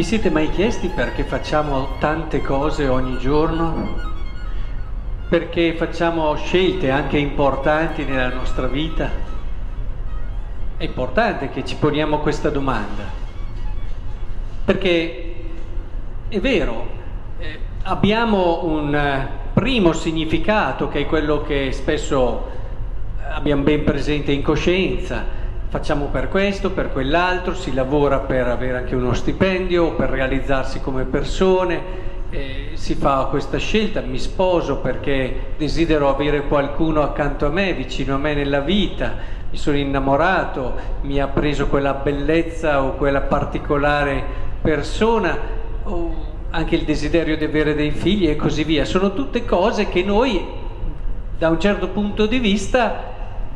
Vi siete mai chiesti perché facciamo tante cose ogni giorno? Perché facciamo scelte anche importanti nella nostra vita? È importante che ci poniamo questa domanda. Perché è vero, eh, abbiamo un eh, primo significato che è quello che spesso abbiamo ben presente in coscienza, facciamo per questo, per quell'altro, si lavora per avere anche uno stipendio, per realizzarsi come persone, eh, si fa questa scelta, mi sposo perché desidero avere qualcuno accanto a me, vicino a me nella vita, mi sono innamorato, mi ha preso quella bellezza o quella particolare persona, o anche il desiderio di avere dei figli e così via. Sono tutte cose che noi, da un certo punto di vista,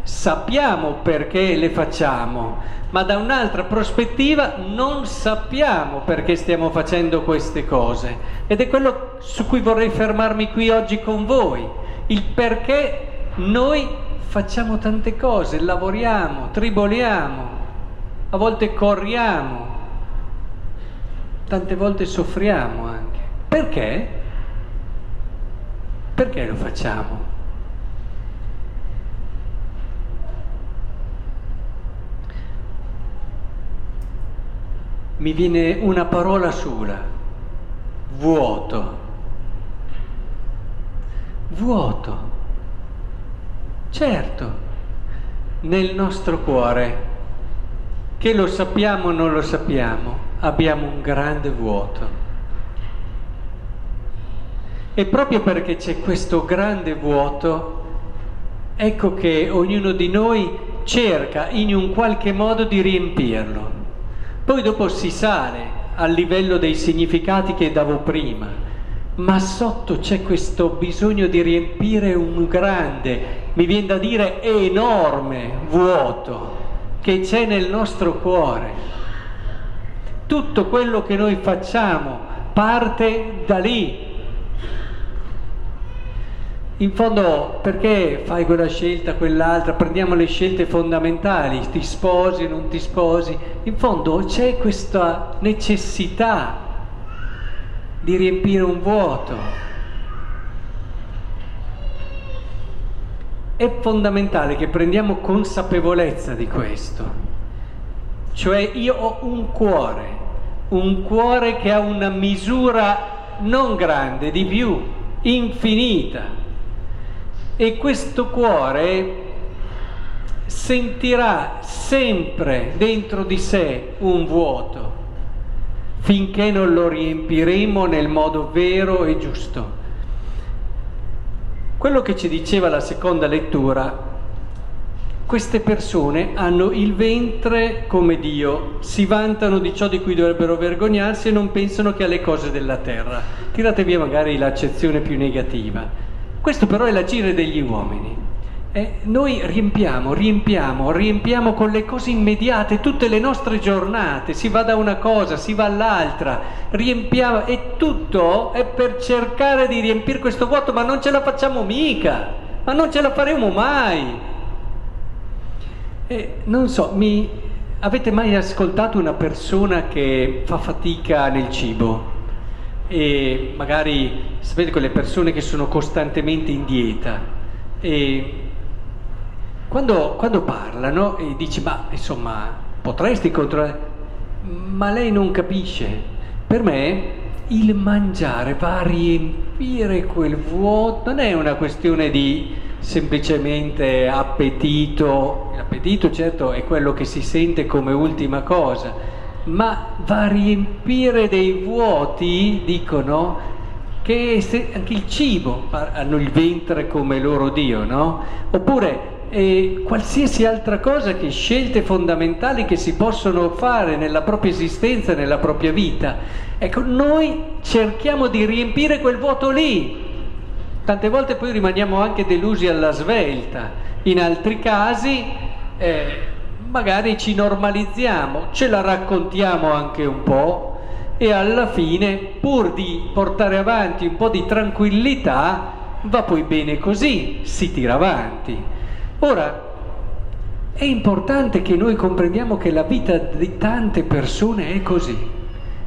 sappiamo perché le facciamo, ma da un'altra prospettiva non sappiamo perché stiamo facendo queste cose. Ed è quello su cui vorrei fermarmi qui oggi con voi, il perché noi facciamo tante cose, lavoriamo, triboliamo, a volte corriamo, tante volte soffriamo anche. Perché? Perché lo facciamo? Mi viene una parola sola, vuoto. Vuoto. Certo, nel nostro cuore, che lo sappiamo o non lo sappiamo, abbiamo un grande vuoto. E proprio perché c'è questo grande vuoto, ecco che ognuno di noi cerca in un qualche modo di riempirlo. Poi dopo si sale al livello dei significati che davo prima, ma sotto c'è questo bisogno di riempire un grande, mi viene da dire enorme vuoto che c'è nel nostro cuore. Tutto quello che noi facciamo parte da lì, in fondo perché fai quella scelta, quell'altra, prendiamo le scelte fondamentali, ti sposi, non ti sposi, in fondo c'è questa necessità di riempire un vuoto. È fondamentale che prendiamo consapevolezza di questo, cioè io ho un cuore, un cuore che ha una misura non grande, di più, infinita e questo cuore sentirà sempre dentro di sé un vuoto finché non lo riempiremo nel modo vero e giusto. Quello che ci diceva la seconda lettura, queste persone hanno il ventre come Dio, si vantano di ciò di cui dovrebbero vergognarsi e non pensano che alle cose della terra. Tirate via magari l'accezione più negativa. Questo però è l'agire degli uomini. Eh, noi riempiamo, riempiamo, riempiamo con le cose immediate tutte le nostre giornate, si va da una cosa, si va all'altra, riempiamo e tutto è per cercare di riempire questo vuoto, ma non ce la facciamo mica, ma non ce la faremo mai. Eh, non so, mi... avete mai ascoltato una persona che fa fatica nel cibo? E magari sapete quelle persone che sono costantemente in dieta e quando, quando parlano e dici ma insomma potresti controllare ma lei non capisce. Per me il mangiare va a riempire quel vuoto. Non è una questione di semplicemente appetito. L'appetito certo è quello che si sente come ultima cosa ma va a riempire dei vuoti, dicono, che anche il cibo hanno il ventre come loro Dio, no? Oppure eh, qualsiasi altra cosa che scelte fondamentali che si possono fare nella propria esistenza, nella propria vita. Ecco, noi cerchiamo di riempire quel vuoto lì. Tante volte poi rimaniamo anche delusi alla svelta, in altri casi eh, magari ci normalizziamo, ce la raccontiamo anche un po' e alla fine, pur di portare avanti un po' di tranquillità, va poi bene così, si tira avanti. Ora, è importante che noi comprendiamo che la vita di tante persone è così.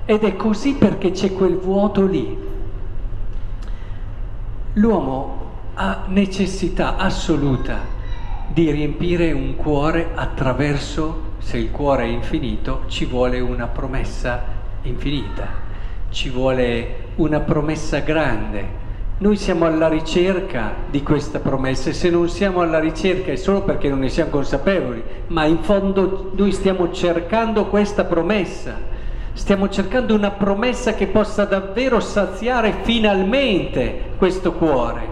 ed è così perché c'è quel vuoto lì. L'uomo ha necessità assoluta di riempire un cuore attraverso, se il cuore è infinito, ci vuole una promessa infinita, ci vuole una promessa grande. Noi siamo alla ricerca di questa promessa e se non siamo alla ricerca è solo perché non ne siamo consapevoli, ma in fondo noi stiamo cercando questa promessa Stiamo cercando una promessa che possa davvero saziare finalmente questo cuore.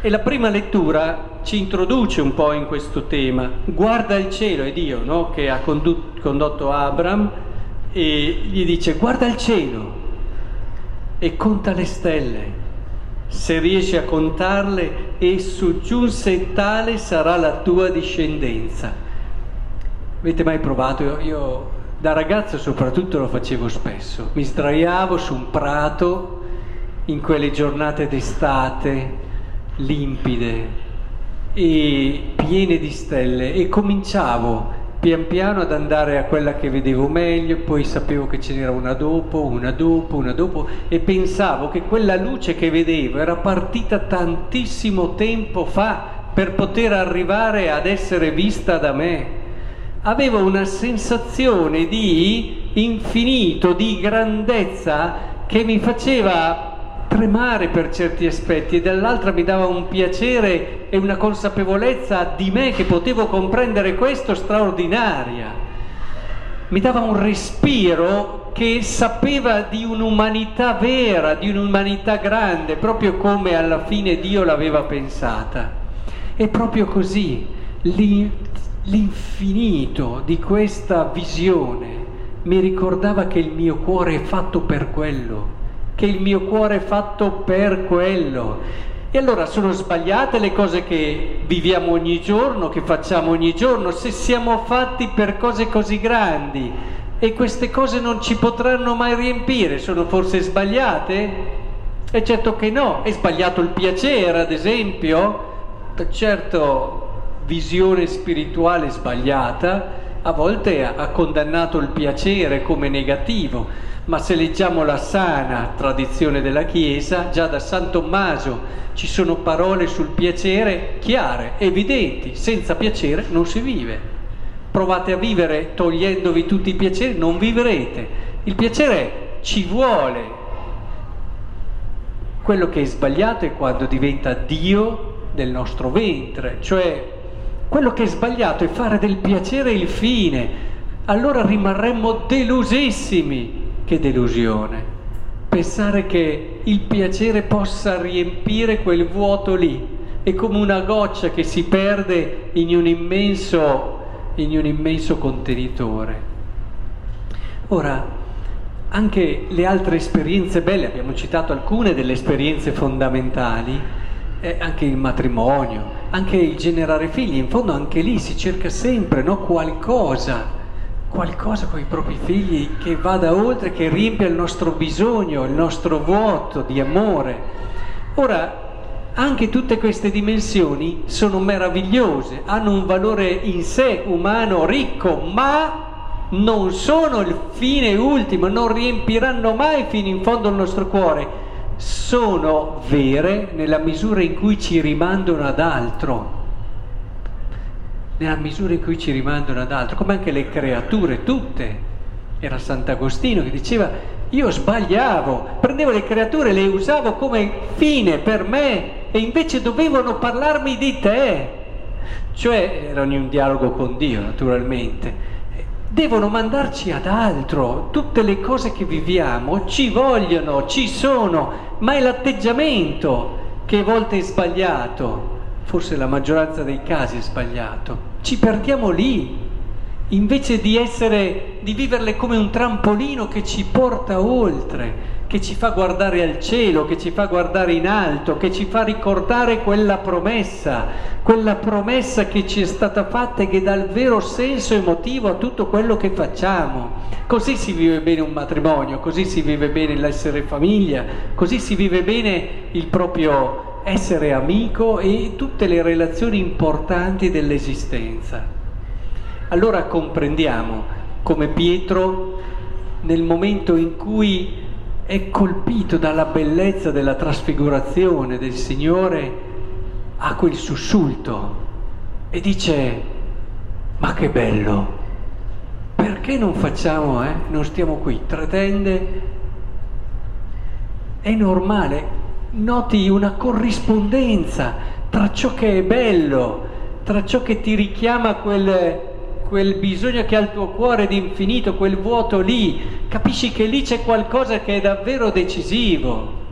E la prima lettura ci introduce un po' in questo tema. Guarda il cielo, è Dio no? che ha condotto, Abram e gli dice guarda il cielo e conta le stelle. Se riesci a contarle, e tale sarà la tua discendenza. Avete mai provato? Io, io da ragazzo soprattutto lo facevo spesso, mi sdraiavo su un prato in quelle giornate d'estate limpide e piene di stelle. E cominciavo pian piano ad andare a quella che vedevo meglio, poi sapevo che ce n'era una dopo, una dopo, una dopo e pensavo che quella luce che vedevo era partita tantissimo tempo fa per poter arrivare ad essere vista da me. Avevo una sensazione di infinito, di grandezza che mi faceva tremare per certi aspetti e dall'altra mi dava un piacere e una consapevolezza di me che potevo comprendere questo straordinaria. Mi dava un respiro che sapeva di un'umanità vera, di un'umanità grande, proprio come alla fine Dio l'aveva pensata. E proprio così, l'infinito di questa visione mi ricordava che il mio cuore è fatto per quello, che il mio cuore è fatto per quello. E allora sono sbagliate le cose che viviamo ogni giorno, che facciamo ogni giorno, se siamo fatti per cose così grandi e queste cose non ci potranno mai riempire, sono forse sbagliate? E certo che no, è sbagliato il piacere, ad esempio? Certo, visione spirituale sbagliata, a volte ha condannato il piacere come negativo, ma se leggiamo la sana tradizione della Chiesa, già da San Tommaso ci sono parole sul piacere chiare, evidenti, senza piacere non si vive. Provate a vivere togliendovi tutti i piaceri, non vivrete. Il piacere ci vuole. Quello che è sbagliato è quando diventa Dio del nostro ventre, cioè quello che è sbagliato è fare del piacere il fine, allora rimarremmo delusissimi. Che delusione. Pensare che il piacere possa riempire quel vuoto lì, è come una goccia che si perde in un immenso, in un immenso contenitore. Ora, anche le altre esperienze belle, abbiamo citato alcune delle esperienze fondamentali, eh, anche il matrimonio, anche il generare figli, in fondo anche lì si cerca sempre no, qualcosa, qualcosa con i propri figli che vada oltre, che riempia il nostro bisogno, il nostro vuoto di amore. Ora, anche tutte queste dimensioni sono meravigliose, hanno un valore in sé umano ricco, ma non sono il fine ultimo, non riempiranno mai fino in fondo il nostro cuore sono vere nella misura in cui ci rimandano ad altro. Nella misura in cui ci rimandano ad altro, come anche le creature tutte. Era Sant'Agostino che diceva io sbagliavo, prendevo le creature, le usavo come fine per me e invece dovevano parlarmi di te. Cioè erano in un dialogo con Dio naturalmente devono mandarci ad altro. Tutte le cose che viviamo ci vogliono, ci sono, ma è l'atteggiamento che a volte è sbagliato. Forse la maggioranza dei casi è sbagliato. Ci perdiamo lì, invece di essere, di viverle come un trampolino che ci porta oltre che ci fa guardare al cielo, che ci fa guardare in alto, che ci fa ricordare quella promessa, quella promessa che ci è stata fatta e che dà il vero senso emotivo a tutto quello che facciamo. Così si vive bene un matrimonio, così si vive bene l'essere famiglia, così si vive bene il proprio essere amico e tutte le relazioni importanti dell'esistenza. Allora comprendiamo come Pietro nel momento in cui è colpito dalla bellezza della trasfigurazione del Signore, ha quel sussulto e dice, ma che bello, perché non facciamo, eh? non stiamo qui, tre tende? È normale, noti una corrispondenza tra ciò che è bello, tra ciò che ti richiama quel, quel bisogno che ha il tuo cuore di infinito, quel vuoto lì, capisci che lì c'è qualcosa che è davvero decisivo.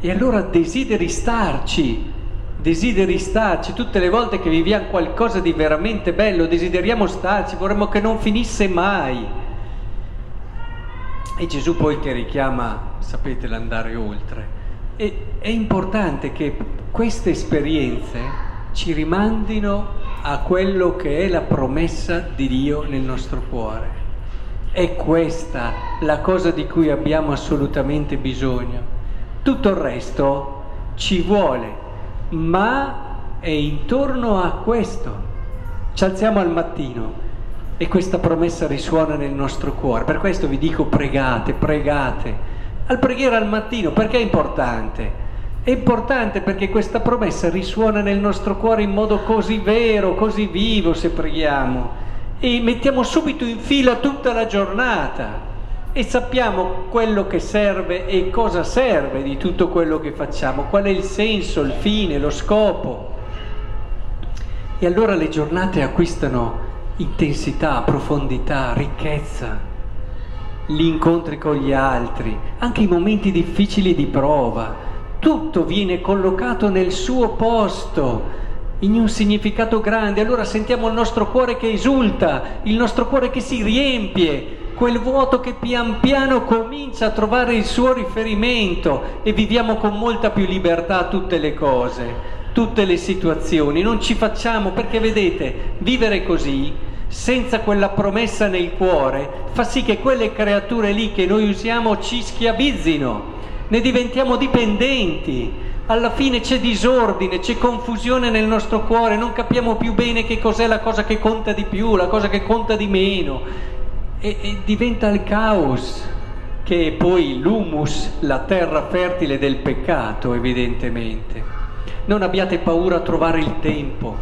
E allora desideri starci, desideri starci, tutte le volte che viviamo qualcosa di veramente bello, desideriamo starci, vorremmo che non finisse mai. E Gesù poi che richiama, sapete, l'andare oltre. E è importante che queste esperienze ci rimandino a quello che è la promessa di Dio nel nostro cuore. È questa la cosa di cui abbiamo assolutamente bisogno. Tutto il resto ci vuole, ma è intorno a questo. Ci alziamo al mattino e questa promessa risuona nel nostro cuore. Per questo vi dico pregate, pregate. Al preghiera al mattino, perché è importante? È importante perché questa promessa risuona nel nostro cuore in modo così vero, così vivo se preghiamo. E mettiamo subito in fila tutta la giornata. E sappiamo quello che serve e cosa serve di tutto quello che facciamo, qual è il senso, il fine, lo scopo. E allora le giornate acquistano intensità, profondità, ricchezza, gli incontri con gli altri, anche i momenti difficili di prova, tutto viene collocato nel suo posto, in un significato grande. Allora sentiamo il nostro cuore che esulta, il nostro cuore che si riempie, quel vuoto che pian piano comincia a trovare il suo riferimento e viviamo con molta più libertà tutte le cose, tutte le situazioni. Non ci facciamo perché vedete, vivere così senza quella promessa nel cuore fa sì che quelle creature lì che noi usiamo ci schiavizzino, ne diventiamo dipendenti. Alla fine c'è disordine, c'è confusione nel nostro cuore, non capiamo più bene che cos'è la cosa che conta di più, la cosa che conta di meno e, e diventa il caos che è poi l'humus, la terra fertile del peccato evidentemente. Non abbiate paura a trovare il tempo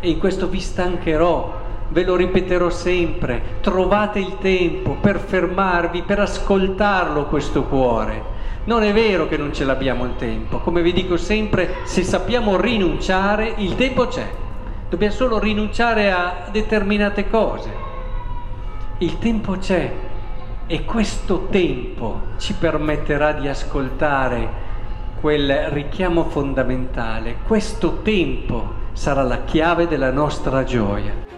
e in questo vi stancherò, ve lo ripeterò sempre, trovate il tempo per fermarvi, per ascoltarlo questo cuore. Non è vero che non ce l'abbiamo il tempo, come vi dico sempre, se sappiamo rinunciare, il tempo c'è, dobbiamo solo rinunciare a determinate cose. Il tempo c'è e questo tempo ci permetterà di ascoltare quel richiamo fondamentale. Questo tempo sarà la chiave della nostra gioia.